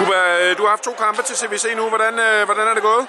Kuba, øh, du har haft to kampe til CVC nu. Hvordan, øh, hvordan er det gået?